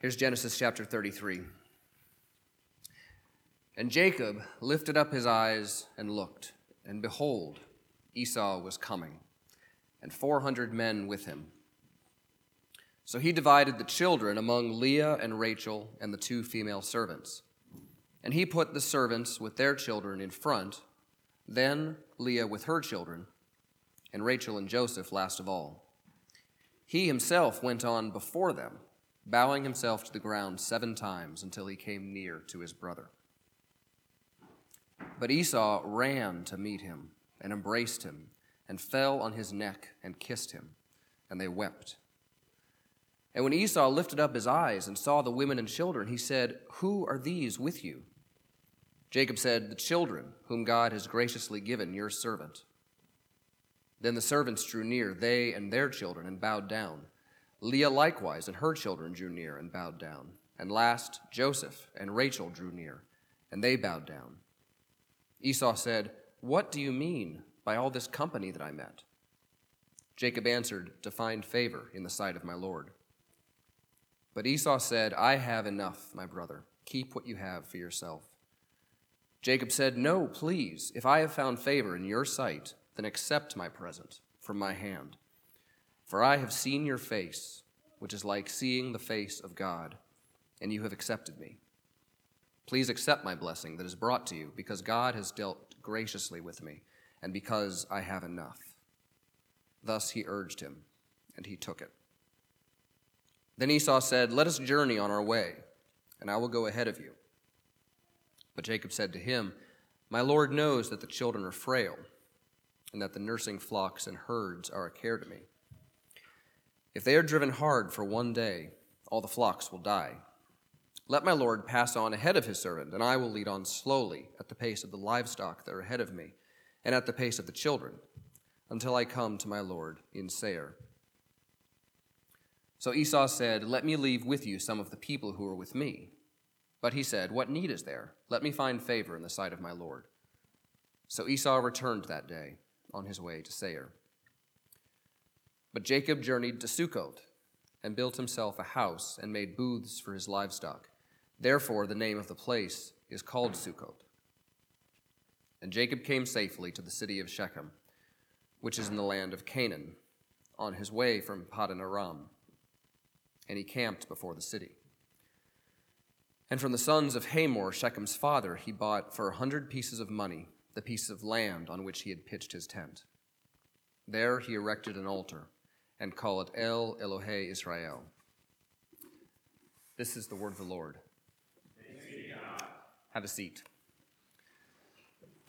Here's Genesis chapter 33. And Jacob lifted up his eyes and looked, and behold, Esau was coming, and 400 men with him. So he divided the children among Leah and Rachel and the two female servants. And he put the servants with their children in front, then Leah with her children, and Rachel and Joseph last of all. He himself went on before them, bowing himself to the ground seven times until he came near to his brother. But Esau ran to meet him and embraced him and fell on his neck and kissed him, and they wept. And when Esau lifted up his eyes and saw the women and children, he said, Who are these with you? Jacob said, The children whom God has graciously given your servant. Then the servants drew near, they and their children, and bowed down. Leah likewise and her children drew near and bowed down. And last, Joseph and Rachel drew near, and they bowed down. Esau said, What do you mean by all this company that I met? Jacob answered, To find favor in the sight of my Lord. But Esau said, I have enough, my brother. Keep what you have for yourself. Jacob said, No, please. If I have found favor in your sight, then accept my present from my hand. For I have seen your face, which is like seeing the face of God, and you have accepted me. Please accept my blessing that is brought to you, because God has dealt graciously with me, and because I have enough. Thus he urged him, and he took it. Then Esau said, Let us journey on our way, and I will go ahead of you. But Jacob said to him, My Lord knows that the children are frail, and that the nursing flocks and herds are a care to me. If they are driven hard for one day, all the flocks will die. Let my Lord pass on ahead of his servant, and I will lead on slowly at the pace of the livestock that are ahead of me, and at the pace of the children, until I come to my Lord in Seir. So Esau said, Let me leave with you some of the people who are with me. But he said, What need is there? Let me find favor in the sight of my Lord. So Esau returned that day on his way to Seir. But Jacob journeyed to Succoth and built himself a house and made booths for his livestock. Therefore, the name of the place is called Succoth. And Jacob came safely to the city of Shechem, which is in the land of Canaan, on his way from Paddan Aram. And he camped before the city. And from the sons of Hamor, Shechem's father, he bought for a hundred pieces of money the piece of land on which he had pitched his tent. There he erected an altar and call it El Elohe Israel. This is the word of the Lord. Have a seat.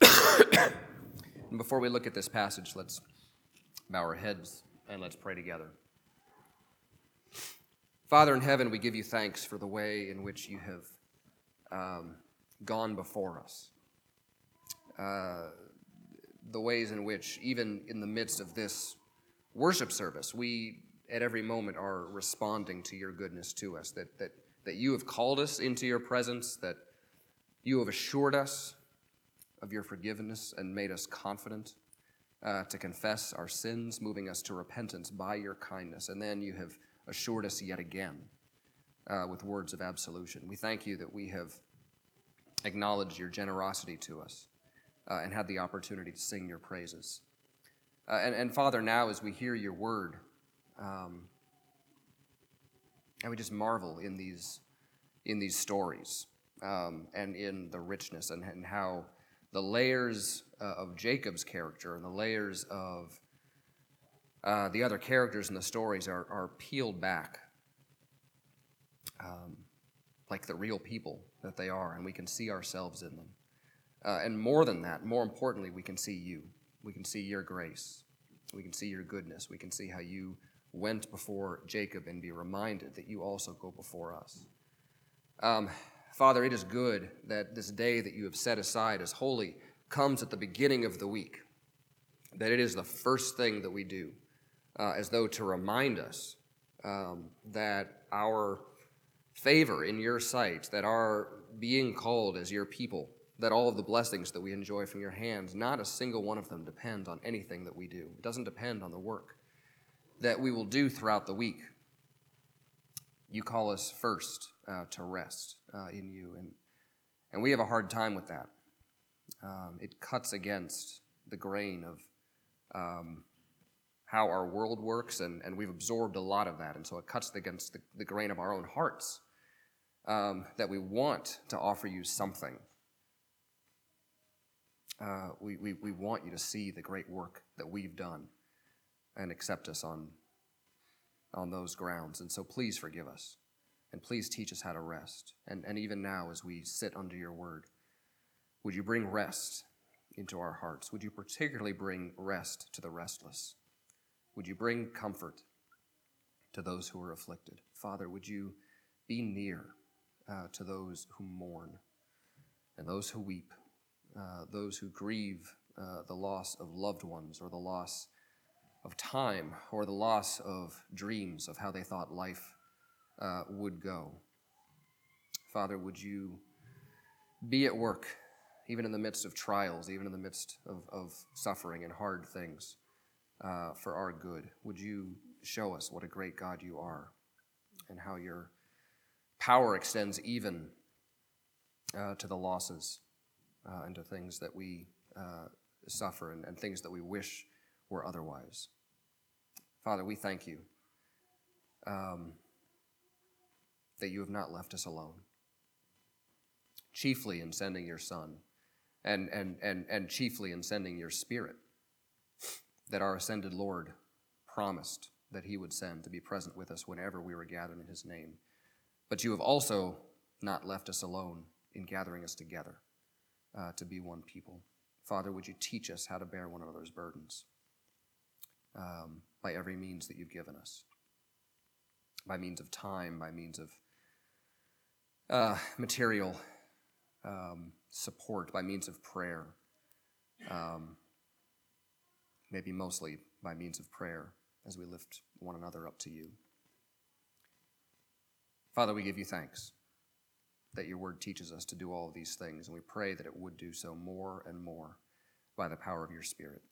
and before we look at this passage, let's bow our heads and let's pray together. Father in heaven, we give you thanks for the way in which you have um, gone before us. Uh, the ways in which, even in the midst of this worship service, we at every moment are responding to your goodness to us, that, that, that you have called us into your presence, that you have assured us of your forgiveness and made us confident uh, to confess our sins, moving us to repentance by your kindness. And then you have assured us yet again uh, with words of absolution. We thank you that we have acknowledged your generosity to us uh, and had the opportunity to sing your praises. Uh, and, and, Father, now as we hear your word, um, and we just marvel in these, in these stories um, and in the richness and, and how the layers uh, of Jacob's character and the layers of uh, the other characters in the stories are, are peeled back um, like the real people that they are, and we can see ourselves in them. Uh, and more than that, more importantly, we can see you. We can see your grace. We can see your goodness. We can see how you went before Jacob and be reminded that you also go before us. Um, Father, it is good that this day that you have set aside as holy comes at the beginning of the week, that it is the first thing that we do, uh, as though to remind us um, that our favor in your sight, that our being called as your people, that all of the blessings that we enjoy from your hands, not a single one of them depends on anything that we do. It doesn't depend on the work that we will do throughout the week, you call us first uh, to rest uh, in you. And, and we have a hard time with that. Um, it cuts against the grain of um, how our world works, and, and we've absorbed a lot of that. And so it cuts against the, the grain of our own hearts um, that we want to offer you something. Uh, we, we, we want you to see the great work that we've done and accept us on, on those grounds. And so please forgive us. And please teach us how to rest. And, and even now, as we sit under your word, would you bring rest into our hearts? Would you particularly bring rest to the restless? Would you bring comfort to those who are afflicted? Father, would you be near uh, to those who mourn and those who weep, uh, those who grieve uh, the loss of loved ones or the loss of time or the loss of dreams of how they thought life uh, would go. Father, would you be at work even in the midst of trials, even in the midst of, of suffering and hard things uh, for our good? Would you show us what a great God you are and how your power extends even uh, to the losses uh, and to things that we uh, suffer and, and things that we wish were otherwise. Father, we thank you um, that you have not left us alone, chiefly in sending your Son, and, and, and, and chiefly in sending your Spirit, that our ascended Lord promised that he would send to be present with us whenever we were gathered in his name. But you have also not left us alone in gathering us together uh, to be one people. Father, would you teach us how to bear one another's burdens um, by every means that you've given us? By means of time, by means of uh, material um, support, by means of prayer, um, maybe mostly by means of prayer as we lift one another up to you. Father, we give you thanks that your word teaches us to do all of these things, and we pray that it would do so more and more by the power of your Spirit.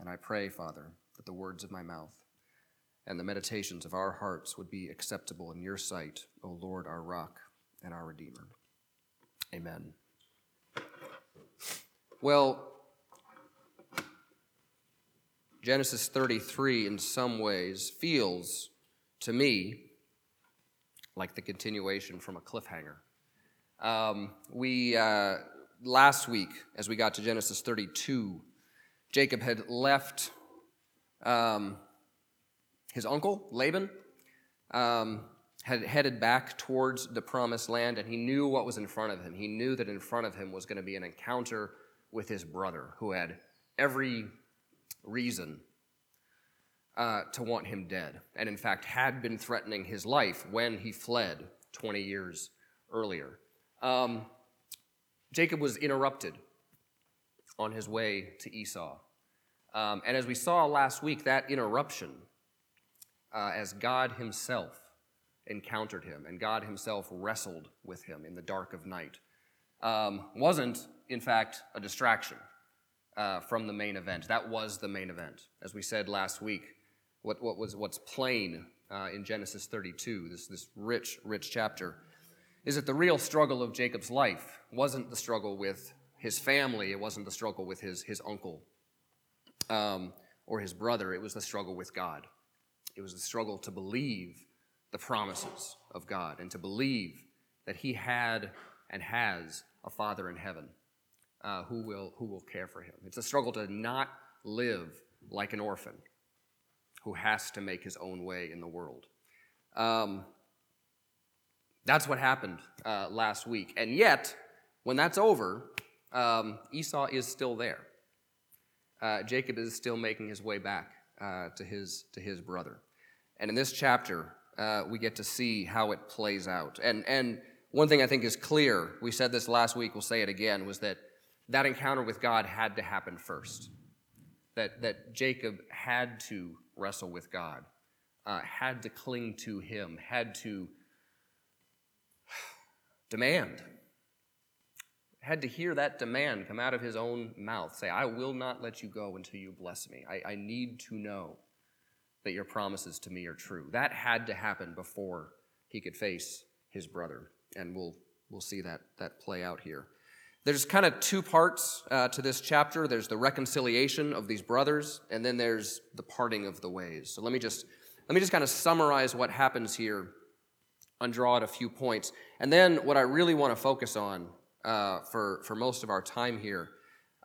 And I pray, Father, that the words of my mouth and the meditations of our hearts would be acceptable in your sight, O Lord, our rock and our Redeemer. Amen. Well, Genesis 33 in some ways feels to me like the continuation from a cliffhanger. Um, we, uh, last week, as we got to Genesis 32, Jacob had left um, his uncle, Laban, um, had headed back towards the promised land, and he knew what was in front of him. He knew that in front of him was going to be an encounter with his brother, who had every reason uh, to want him dead, and in fact had been threatening his life when he fled 20 years earlier. Um, Jacob was interrupted on his way to Esau. Um, and as we saw last week, that interruption, uh, as God Himself encountered him and God Himself wrestled with him in the dark of night, um, wasn't, in fact, a distraction uh, from the main event. That was the main event. As we said last week, what, what was what's plain uh, in Genesis 32, this, this rich, rich chapter, is that the real struggle of Jacob's life wasn't the struggle with his family, it wasn't the struggle with his, his uncle um, or his brother, it was the struggle with God. It was the struggle to believe the promises of God and to believe that he had and has a Father in heaven uh, who, will, who will care for him. It's a struggle to not live like an orphan, who has to make his own way in the world. Um, that's what happened uh, last week. And yet, when that's over, um, Esau is still there. Uh, Jacob is still making his way back uh, to, his, to his brother. And in this chapter, uh, we get to see how it plays out. And, and one thing I think is clear, we said this last week, we'll say it again, was that that encounter with God had to happen first. That, that Jacob had to wrestle with God, uh, had to cling to Him, had to demand, had to hear that demand come out of his own mouth say, I will not let you go until you bless me. I, I need to know that your promises to me are true. That had to happen before he could face his brother. And we'll, we'll see that, that play out here. There's kind of two parts uh, to this chapter there's the reconciliation of these brothers, and then there's the parting of the ways. So let me just, let me just kind of summarize what happens here and draw out a few points. And then what I really want to focus on uh, for, for most of our time here,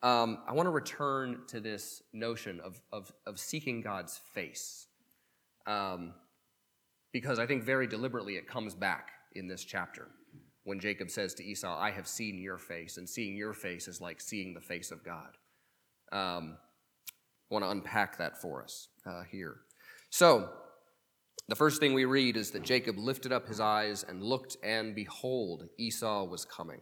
um, I want to return to this notion of, of, of seeking God's face. Um, because I think very deliberately it comes back in this chapter when Jacob says to Esau, I have seen your face, and seeing your face is like seeing the face of God. Um, I want to unpack that for us uh, here. So, the first thing we read is that Jacob lifted up his eyes and looked, and behold, Esau was coming,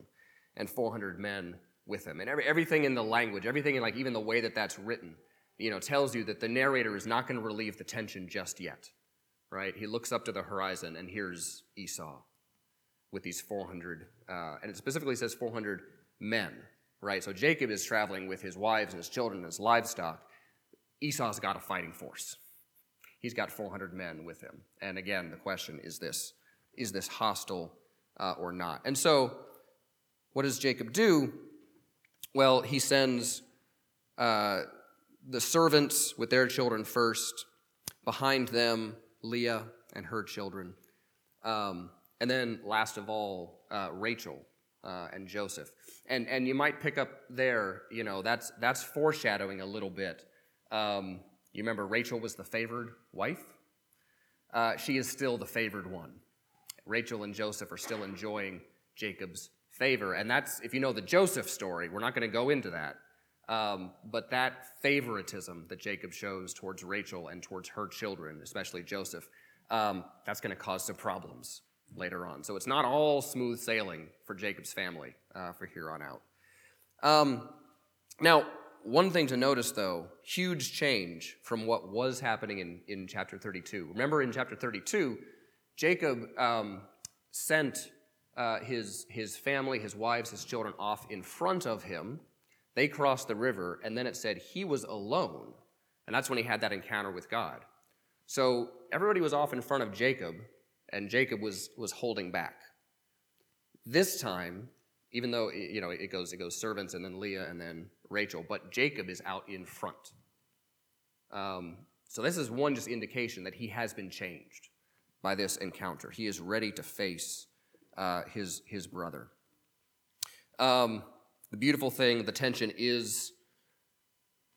and 400 men with him. And every, everything in the language, everything in like even the way that that's written, you know, tells you that the narrator is not going to relieve the tension just yet, right? He looks up to the horizon, and here's Esau with these 400, uh, and it specifically says 400 men, right? So Jacob is traveling with his wives and his children and his livestock. Esau's got a fighting force. He's got 400 men with him. And again, the question is this is this hostile uh, or not? And so, what does Jacob do? Well, he sends uh, the servants with their children first, behind them, Leah and her children. Um, and then, last of all, uh, Rachel uh, and Joseph. And, and you might pick up there, you know, that's, that's foreshadowing a little bit. Um, you remember Rachel was the favored wife? Uh, she is still the favored one. Rachel and Joseph are still enjoying Jacob's favor. And that's, if you know the Joseph story, we're not going to go into that. Um, but that favoritism that Jacob shows towards Rachel and towards her children, especially Joseph, um, that's going to cause some problems later on. So it's not all smooth sailing for Jacob's family uh, for here on out. Um, now, one thing to notice though, huge change from what was happening in, in chapter 32. Remember in chapter 32, Jacob um, sent uh, his, his family, his wives, his children off in front of him. They crossed the river, and then it said he was alone. And that's when he had that encounter with God. So everybody was off in front of Jacob, and Jacob was, was holding back. This time, even though you know it goes it goes servants and then Leah and then Rachel, but Jacob is out in front. Um, so this is one just indication that he has been changed by this encounter. He is ready to face uh, his his brother. Um, the beautiful thing, the tension is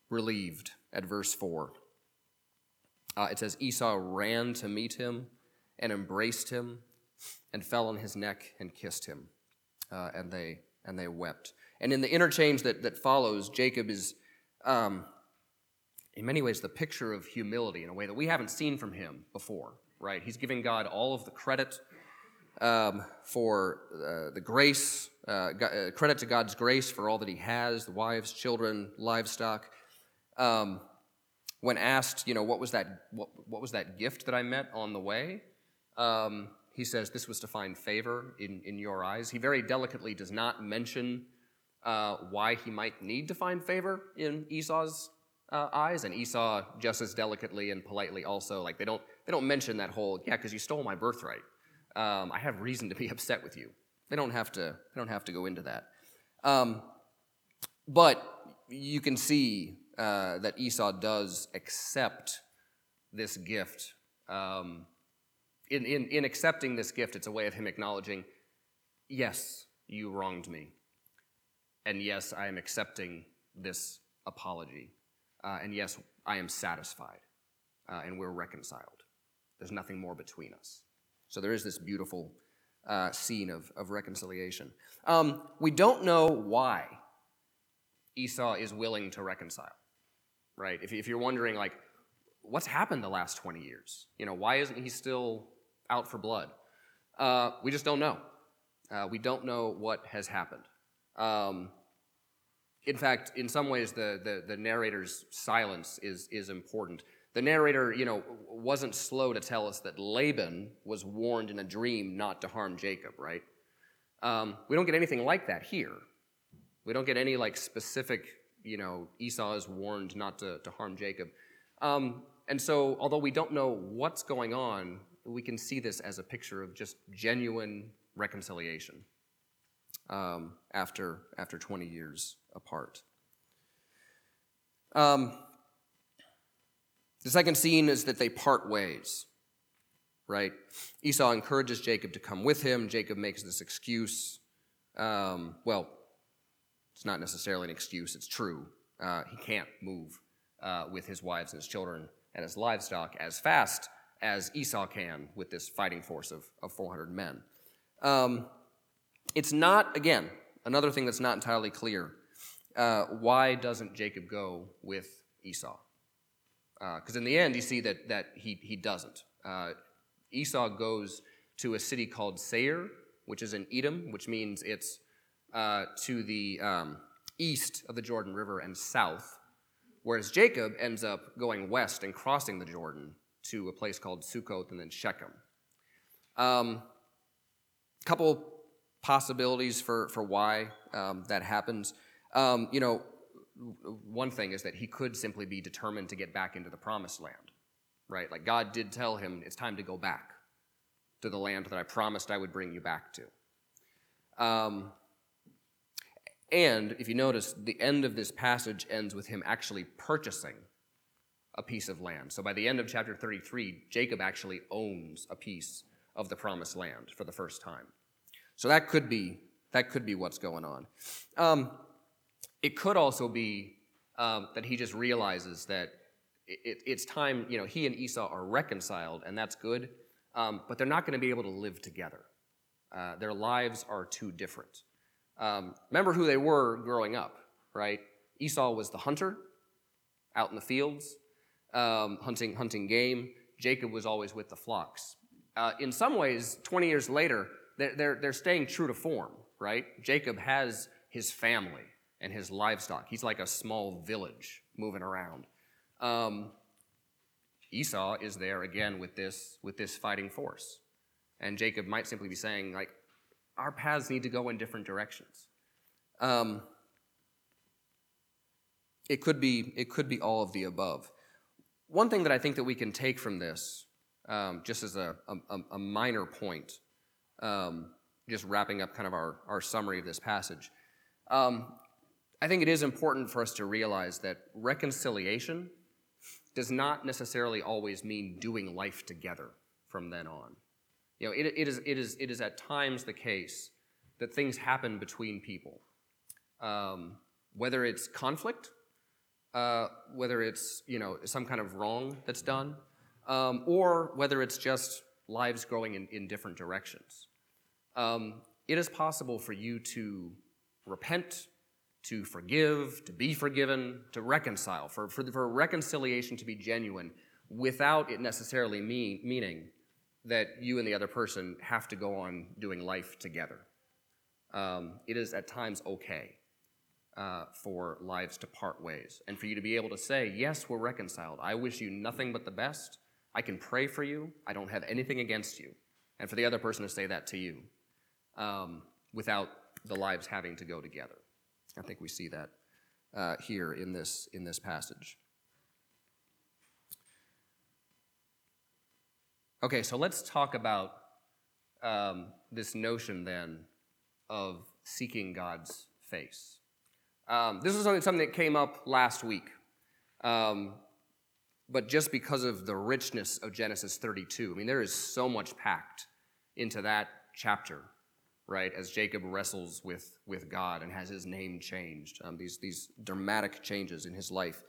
relieved at verse four. Uh, it says Esau ran to meet him and embraced him and fell on his neck and kissed him. Uh, and, they, and they wept. And in the interchange that, that follows, Jacob is, um, in many ways, the picture of humility in a way that we haven't seen from him before, right? He's giving God all of the credit um, for uh, the grace, uh, uh, credit to God's grace for all that he has the wives, children, livestock. Um, when asked, you know, what was that, what, what was that gift that I met on the way? Um, he says this was to find favor in, in your eyes. He very delicately does not mention uh, why he might need to find favor in Esau's uh, eyes, and Esau just as delicately and politely also like they don't they don't mention that whole yeah because you stole my birthright. Um, I have reason to be upset with you. They don't have to they don't have to go into that. Um, but you can see uh, that Esau does accept this gift um, in, in, in accepting this gift, it's a way of him acknowledging, yes, you wronged me. And yes, I am accepting this apology. Uh, and yes, I am satisfied. Uh, and we're reconciled. There's nothing more between us. So there is this beautiful uh, scene of, of reconciliation. Um, we don't know why Esau is willing to reconcile, right? If, if you're wondering, like, what's happened the last 20 years? You know, why isn't he still out for blood? Uh, we just don't know. Uh, we don't know what has happened. Um, in fact, in some ways, the, the, the, narrator's silence is, is important. The narrator, you know, wasn't slow to tell us that Laban was warned in a dream not to harm Jacob, right? Um, we don't get anything like that here. We don't get any like specific, you know, Esau is warned not to, to harm Jacob. Um, and so, although we don't know what's going on, we can see this as a picture of just genuine reconciliation um, after, after 20 years apart. Um, the second scene is that they part ways, right? Esau encourages Jacob to come with him. Jacob makes this excuse. Um, well, it's not necessarily an excuse, it's true. Uh, he can't move uh, with his wives and his children and his livestock as fast as Esau can with this fighting force of, of 400 men. Um, it's not, again, another thing that's not entirely clear. Uh, why doesn't Jacob go with Esau? Because uh, in the end, you see that, that he, he doesn't. Uh, Esau goes to a city called Seir, which is in Edom, which means it's uh, to the um, east of the Jordan River and south, whereas Jacob ends up going west and crossing the Jordan to a place called Sukkoth and then Shechem. Um, couple possibilities for, for why um, that happens. Um, you know, one thing is that he could simply be determined to get back into the promised land, right? Like God did tell him it's time to go back to the land that I promised I would bring you back to. Um, and if you notice, the end of this passage ends with him actually purchasing a piece of land. So by the end of chapter 33, Jacob actually owns a piece of the promised land for the first time. So that could be that could be what's going on. Um, it could also be um, that he just realizes that it, it's time. You know, he and Esau are reconciled, and that's good. Um, but they're not going to be able to live together. Uh, their lives are too different. Um, remember who they were growing up, right? Esau was the hunter out in the fields, um, hunting hunting game. Jacob was always with the flocks. Uh, in some ways, 20 years later, they're, they're, they're staying true to form, right? Jacob has his family and his livestock. He's like a small village moving around. Um, Esau is there again with this, with this fighting force. And Jacob might simply be saying, like, our paths need to go in different directions. Um, it could be it could be all of the above. One thing that I think that we can take from this, um, just as a, a, a minor point, um, just wrapping up kind of our, our summary of this passage, um, I think it is important for us to realize that reconciliation does not necessarily always mean doing life together from then on. You know, it, it, is, it, is, it is at times the case that things happen between people, um, whether it's conflict, uh, whether it's you know some kind of wrong that's done, um, or whether it's just lives growing in, in different directions um, it is possible for you to repent, to forgive, to be forgiven, to reconcile, for, for, for reconciliation to be genuine without it necessarily mean, meaning that you and the other person have to go on doing life together. Um, it is at times okay uh, for lives to part ways and for you to be able to say, Yes, we're reconciled. I wish you nothing but the best. I can pray for you. I don't have anything against you. And for the other person to say that to you um, without the lives having to go together. I think we see that uh, here in this, in this passage. Okay, so let's talk about um, this notion then of seeking God's face. Um, this is something that came up last week. Um, but just because of the richness of Genesis 32, I mean, there is so much packed into that chapter right, as Jacob wrestles with, with God and has his name changed, um, these, these dramatic changes in his life,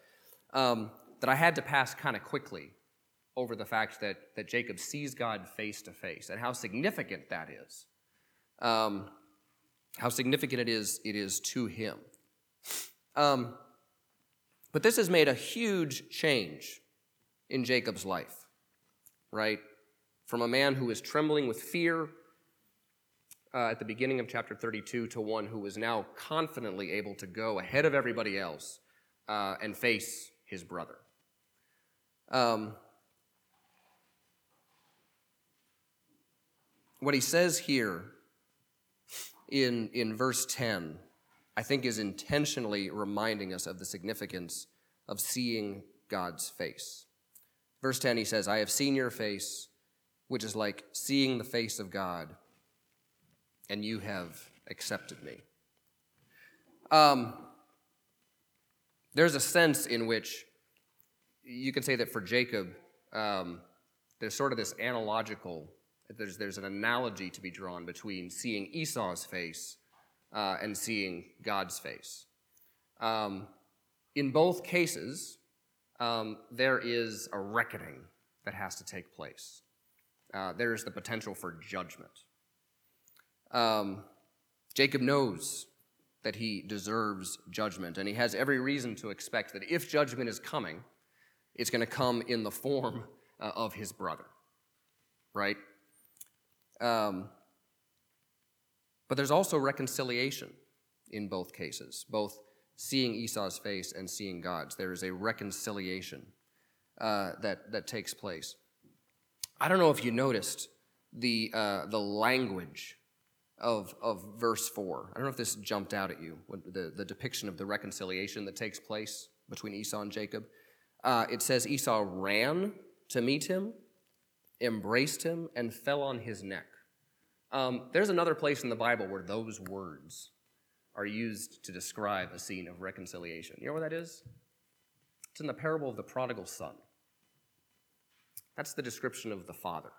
um, that I had to pass kind of quickly over the fact that, that Jacob sees God face to face and how significant that is. Um, how significant it is, it is to him. Um, but this has made a huge change in Jacob's life, right? From a man who is trembling with fear uh, at the beginning of chapter 32 to one who was now confidently able to go ahead of everybody else uh, and face his brother. Um, what he says here in, in verse 10, I think, is intentionally reminding us of the significance of seeing God's face. Verse 10, he says, I have seen your face, which is like seeing the face of God, and you have accepted me. Um, there's a sense in which you can say that for Jacob, um, there's sort of this analogical, there's, there's an analogy to be drawn between seeing Esau's face uh, and seeing God's face. Um, in both cases, um, there is a reckoning that has to take place. Uh, there is the potential for judgment. Um, Jacob knows that he deserves judgment, and he has every reason to expect that if judgment is coming, it's going to come in the form uh, of his brother, right? Um, but there's also reconciliation in both cases, both seeing Esau's face and seeing God's. There is a reconciliation uh, that, that takes place. I don't know if you noticed the, uh, the language of, of verse 4. I don't know if this jumped out at you, the, the depiction of the reconciliation that takes place between Esau and Jacob. Uh, it says Esau ran to meet him, embraced him, and fell on his neck. Um, there's another place in the Bible where those words are used to describe a scene of reconciliation. You know where that is? It's in the parable of the prodigal son. That's the description of the father,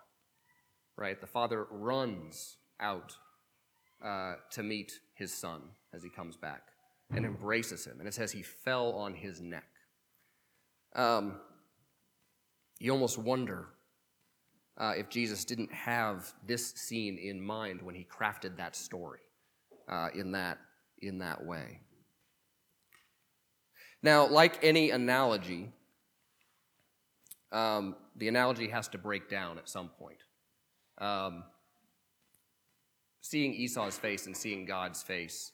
right? The father runs out uh, to meet his son as he comes back and embraces him. And it says he fell on his neck. Um, you almost wonder uh, if Jesus didn't have this scene in mind when he crafted that story uh, in, that, in that way. Now, like any analogy, um, the analogy has to break down at some point. Um, seeing Esau's face and seeing God's face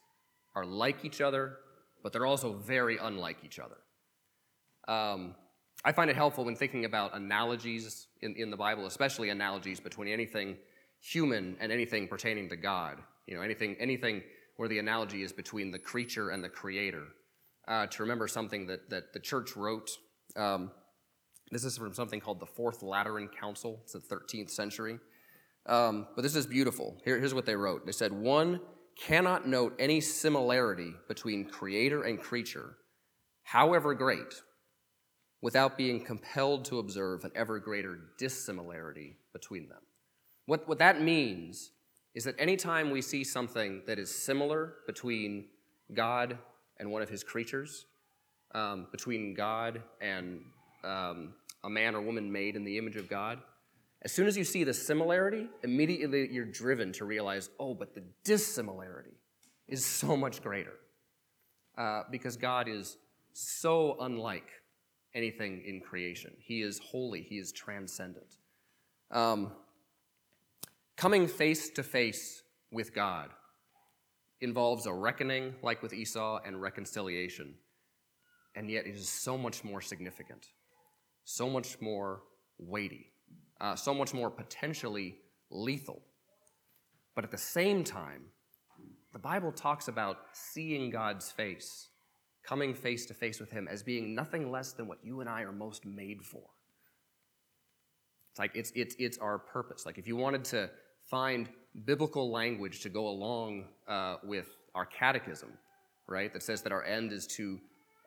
are like each other, but they're also very unlike each other. Um, I find it helpful when thinking about analogies in, in the Bible, especially analogies between anything human and anything pertaining to God. You know, anything, anything where the analogy is between the creature and the creator. Uh, to remember something that, that the church wrote. Um, this is from something called the Fourth Lateran Council. It's the 13th century. Um, but this is beautiful. Here, here's what they wrote They said, One cannot note any similarity between creator and creature, however great, without being compelled to observe an ever greater dissimilarity between them. What, what that means is that anytime we see something that is similar between God and one of his creatures, um, between God and um, a man or woman made in the image of God, as soon as you see the similarity, immediately you're driven to realize, oh, but the dissimilarity is so much greater. Uh, because God is so unlike anything in creation. He is holy, He is transcendent. Um, coming face to face with God involves a reckoning, like with Esau, and reconciliation. And yet it is so much more significant, so much more weighty uh, so much more potentially lethal. But at the same time, the Bible talks about seeing God's face, coming face to face with Him, as being nothing less than what you and I are most made for. It's like it's, it's, it's our purpose. Like if you wanted to find biblical language to go along uh, with our catechism, right, that says that our end is to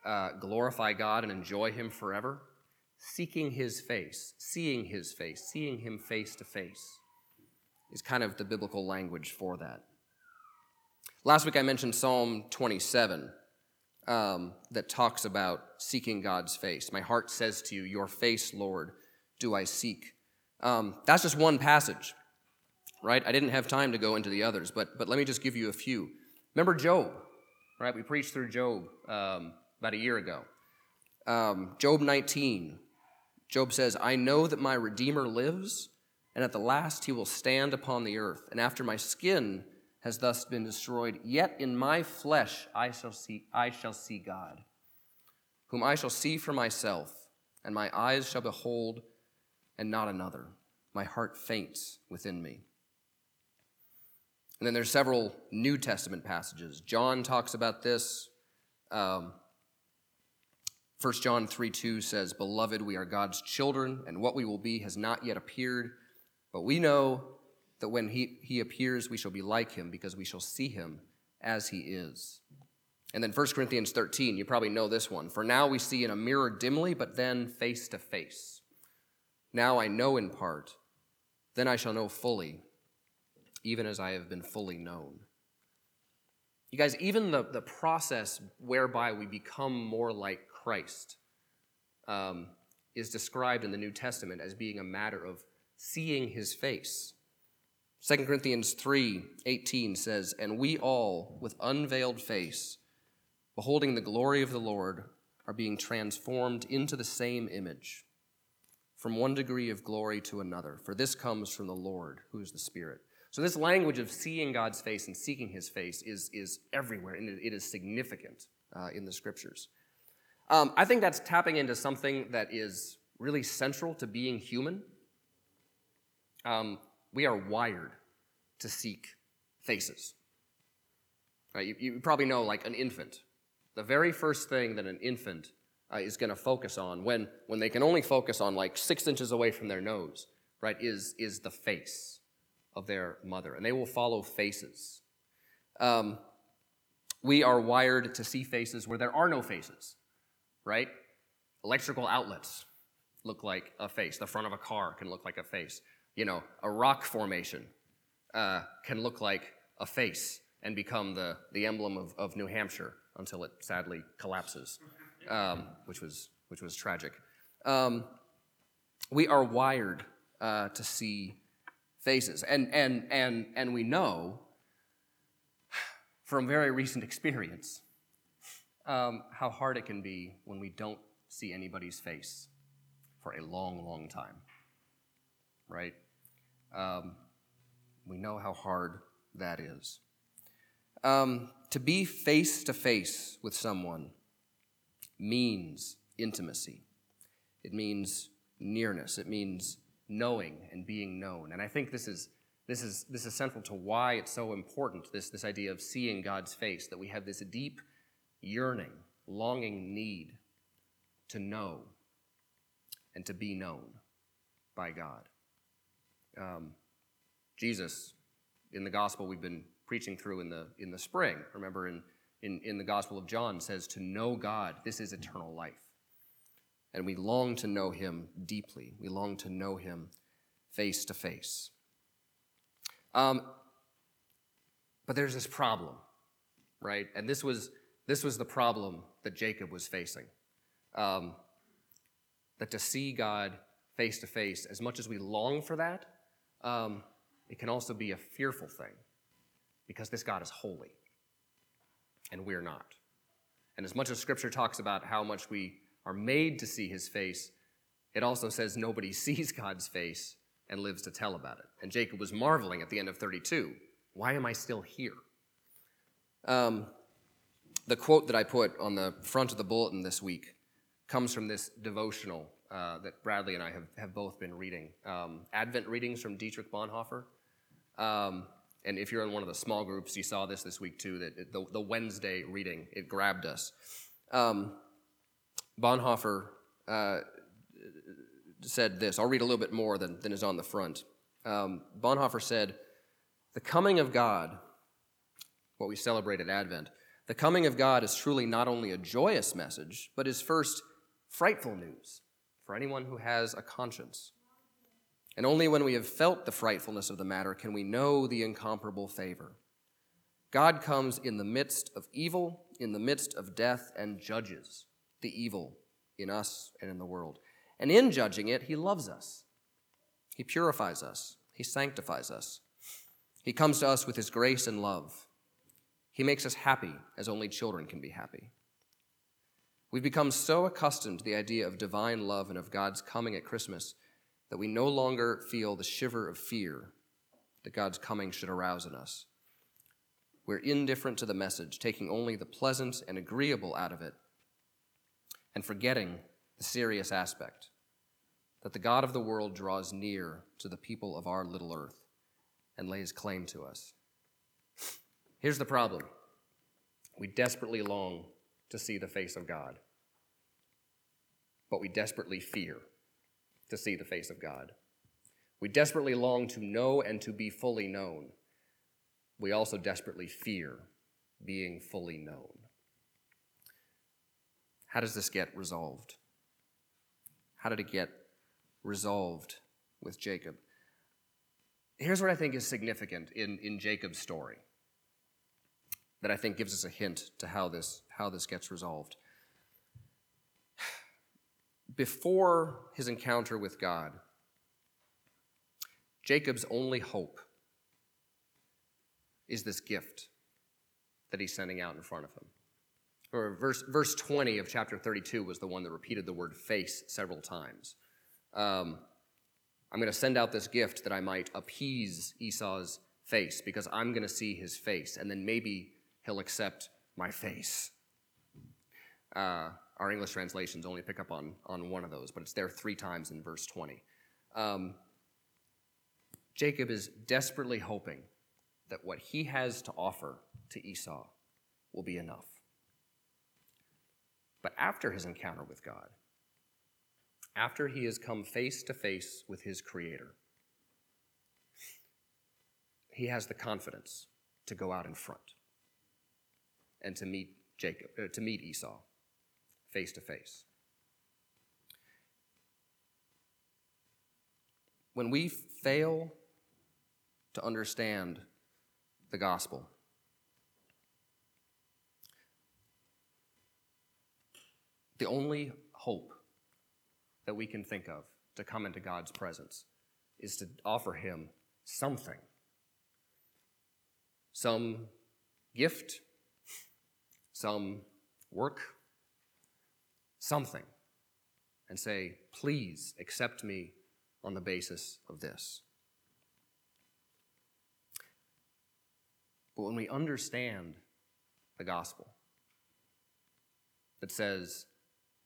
uh, glorify God and enjoy Him forever, seeking his face, seeing his face, seeing him face to face is kind of the biblical language for that. Last week I mentioned Psalm 27 um, that talks about seeking God's face. My heart says to you, Your face, Lord, do I seek. Um, that's just one passage, right? I didn't have time to go into the others, but, but let me just give you a few. Remember Job, right? We preached through Job um, about a year ago. Um, Job 19, Job says, I know that my Redeemer lives, and at the last he will stand upon the earth. And after my skin has thus been destroyed, yet in my flesh I shall see, I shall see God, whom I shall see for myself, and my eyes shall behold, and not another. My heart faints within me. And then there's several New Testament passages. John talks about this. Um, 1 John 3 2 says, Beloved, we are God's children, and what we will be has not yet appeared. But we know that when he, he appears, we shall be like him, because we shall see him as he is. And then 1 Corinthians 13, you probably know this one. For now we see in a mirror dimly, but then face to face. Now I know in part, then I shall know fully, even as I have been fully known. You guys, even the, the process whereby we become more like Christ um, is described in the New Testament as being a matter of seeing his face. 2 Corinthians 3 18 says, And we all, with unveiled face, beholding the glory of the Lord, are being transformed into the same image, from one degree of glory to another. For this comes from the Lord, who is the Spirit. So, this language of seeing God's face and seeking his face is, is everywhere, and it is significant uh, in the scriptures. Um, I think that's tapping into something that is really central to being human. Um, we are wired to seek faces. Right? You, you, probably know, like an infant, the very first thing that an infant uh, is going to focus on when, when they can only focus on like six inches away from their nose, right, is, is the face of their mother. And they will follow faces. Um, we are wired to see faces where there are no faces, right? Electrical outlets look like a face. The front of a car can look like a face you know, a rock formation uh, can look like a face and become the, the emblem of, of New Hampshire until it sadly collapses, um, which, was, which was tragic. Um, we are wired uh, to see faces. And, and, and, and we know from very recent experience um, how hard it can be when we don't see anybody's face for a long, long time. Right? Um, we know how hard that is. Um, to be face to face with someone means intimacy, it means nearness, it means knowing and being known. And I think this is. This is, this is central to why it's so important, this, this idea of seeing God's face, that we have this deep yearning, longing need to know and to be known by God. Um, Jesus, in the gospel we've been preaching through in the, in the spring, remember in, in, in the Gospel of John, says to know God, this is eternal life. And we long to know him deeply. We long to know him face to face. Um, but there's this problem, right? And this was, this was the problem that Jacob was facing. Um, that to see God face to face, as much as we long for that, um, it can also be a fearful thing because this God is holy and we're not. And as much as Scripture talks about how much we are made to see his face, it also says nobody sees God's face and lives to tell about it. And Jacob was marveling at the end of 32 why am I still here? Um, the quote that I put on the front of the bulletin this week comes from this devotional uh, that Bradley and I have, have both been reading um, Advent readings from Dietrich Bonhoeffer. Um, and if you're in one of the small groups, you saw this this week too, that the, the Wednesday reading, it grabbed us. Um, Bonhoeffer uh, said this. I'll read a little bit more than, than is on the front. Um, Bonhoeffer said, The coming of God, what we celebrate at Advent, the coming of God is truly not only a joyous message, but is first frightful news for anyone who has a conscience. And only when we have felt the frightfulness of the matter can we know the incomparable favor. God comes in the midst of evil, in the midst of death, and judges the evil in us and in the world. And in judging it, He loves us. He purifies us. He sanctifies us. He comes to us with His grace and love. He makes us happy as only children can be happy. We've become so accustomed to the idea of divine love and of God's coming at Christmas that we no longer feel the shiver of fear that God's coming should arouse in us. We're indifferent to the message, taking only the pleasant and agreeable out of it, and forgetting the serious aspect that the God of the world draws near to the people of our little earth and lays claim to us. Here's the problem we desperately long to see the face of God. But we desperately fear to see the face of God. We desperately long to know and to be fully known. We also desperately fear being fully known. How does this get resolved? How did it get resolved with Jacob? Here's what I think is significant in, in Jacob's story that I think gives us a hint to how this, how this gets resolved. Before his encounter with God, Jacob's only hope is this gift that he's sending out in front of him. Or verse, verse 20 of chapter 32 was the one that repeated the word face several times. Um, I'm going to send out this gift that I might appease Esau's face because I'm going to see his face, and then maybe he'll accept my face. Uh, our English translations only pick up on, on one of those, but it's there three times in verse 20. Um, Jacob is desperately hoping that what he has to offer to Esau will be enough. But after his encounter with God, after he has come face to face with his Creator, he has the confidence to go out in front and to meet Jacob, uh, to meet Esau face to face. When we fail to understand the gospel, the only hope that we can think of to come into God's presence is to offer Him something some gift, some work, something, and say, please accept me on the basis of this. But when we understand the gospel that says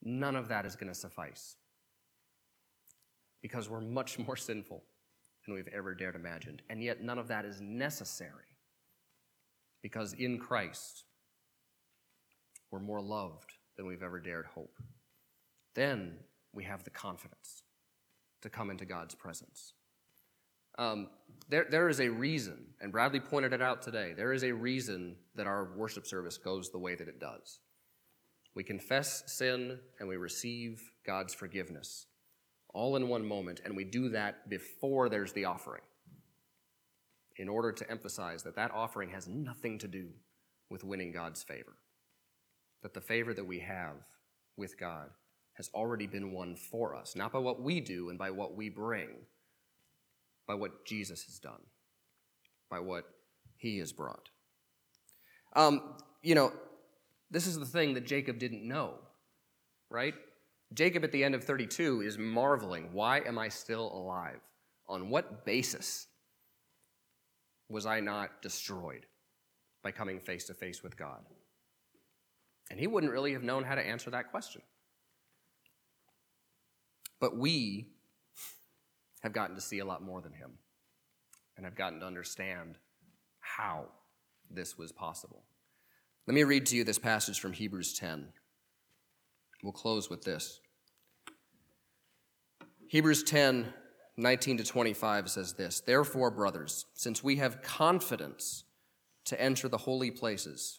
none of that is going to suffice because we're much more sinful than we've ever dared imagine, and yet none of that is necessary because in Christ we're more loved than we've ever dared hope. Then we have the confidence to come into God's presence. Um, there, there is a reason, and Bradley pointed it out today, there is a reason that our worship service goes the way that it does. We confess sin and we receive God's forgiveness all in one moment, and we do that before there's the offering in order to emphasize that that offering has nothing to do with winning God's favor. That the favor that we have with God has already been won for us, not by what we do and by what we bring, by what Jesus has done, by what he has brought. Um, you know, this is the thing that Jacob didn't know, right? Jacob at the end of 32 is marveling, why am I still alive? On what basis was I not destroyed by coming face to face with God? And he wouldn't really have known how to answer that question. But we have gotten to see a lot more than him and have gotten to understand how this was possible. Let me read to you this passage from Hebrews 10. We'll close with this. Hebrews 10, 19 to 25 says this Therefore, brothers, since we have confidence to enter the holy places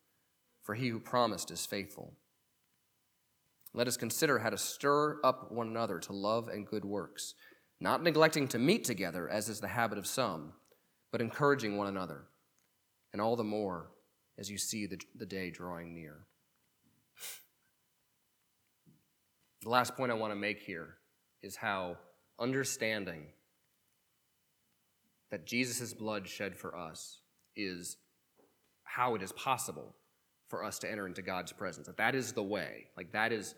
for he who promised is faithful. Let us consider how to stir up one another to love and good works, not neglecting to meet together, as is the habit of some, but encouraging one another, and all the more as you see the, the day drawing near. The last point I want to make here is how understanding that Jesus' blood shed for us is how it is possible for us to enter into God's presence. That that is the way. Like that is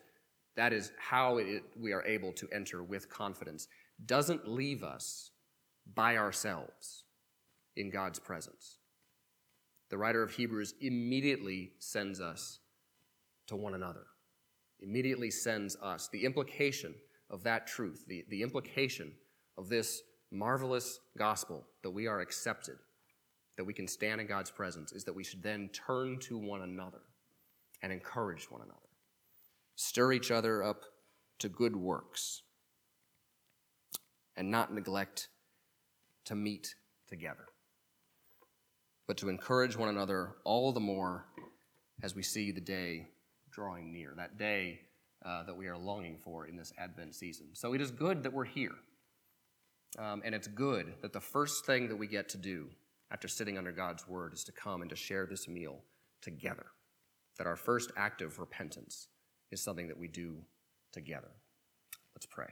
that is how it, we are able to enter with confidence, doesn't leave us by ourselves in God's presence. The writer of Hebrews immediately sends us to one another, immediately sends us. The implication of that truth, the, the implication of this marvelous gospel that we are accepted, that we can stand in God's presence, is that we should then turn to one another and encourage one another, stir each other up to good works, and not neglect to meet together, but to encourage one another all the more as we see the day drawing near, that day uh, that we are longing for in this Advent season. So it is good that we're here. Um, and it's good that the first thing that we get to do after sitting under God's word is to come and to share this meal together. That our first act of repentance is something that we do together. Let's pray.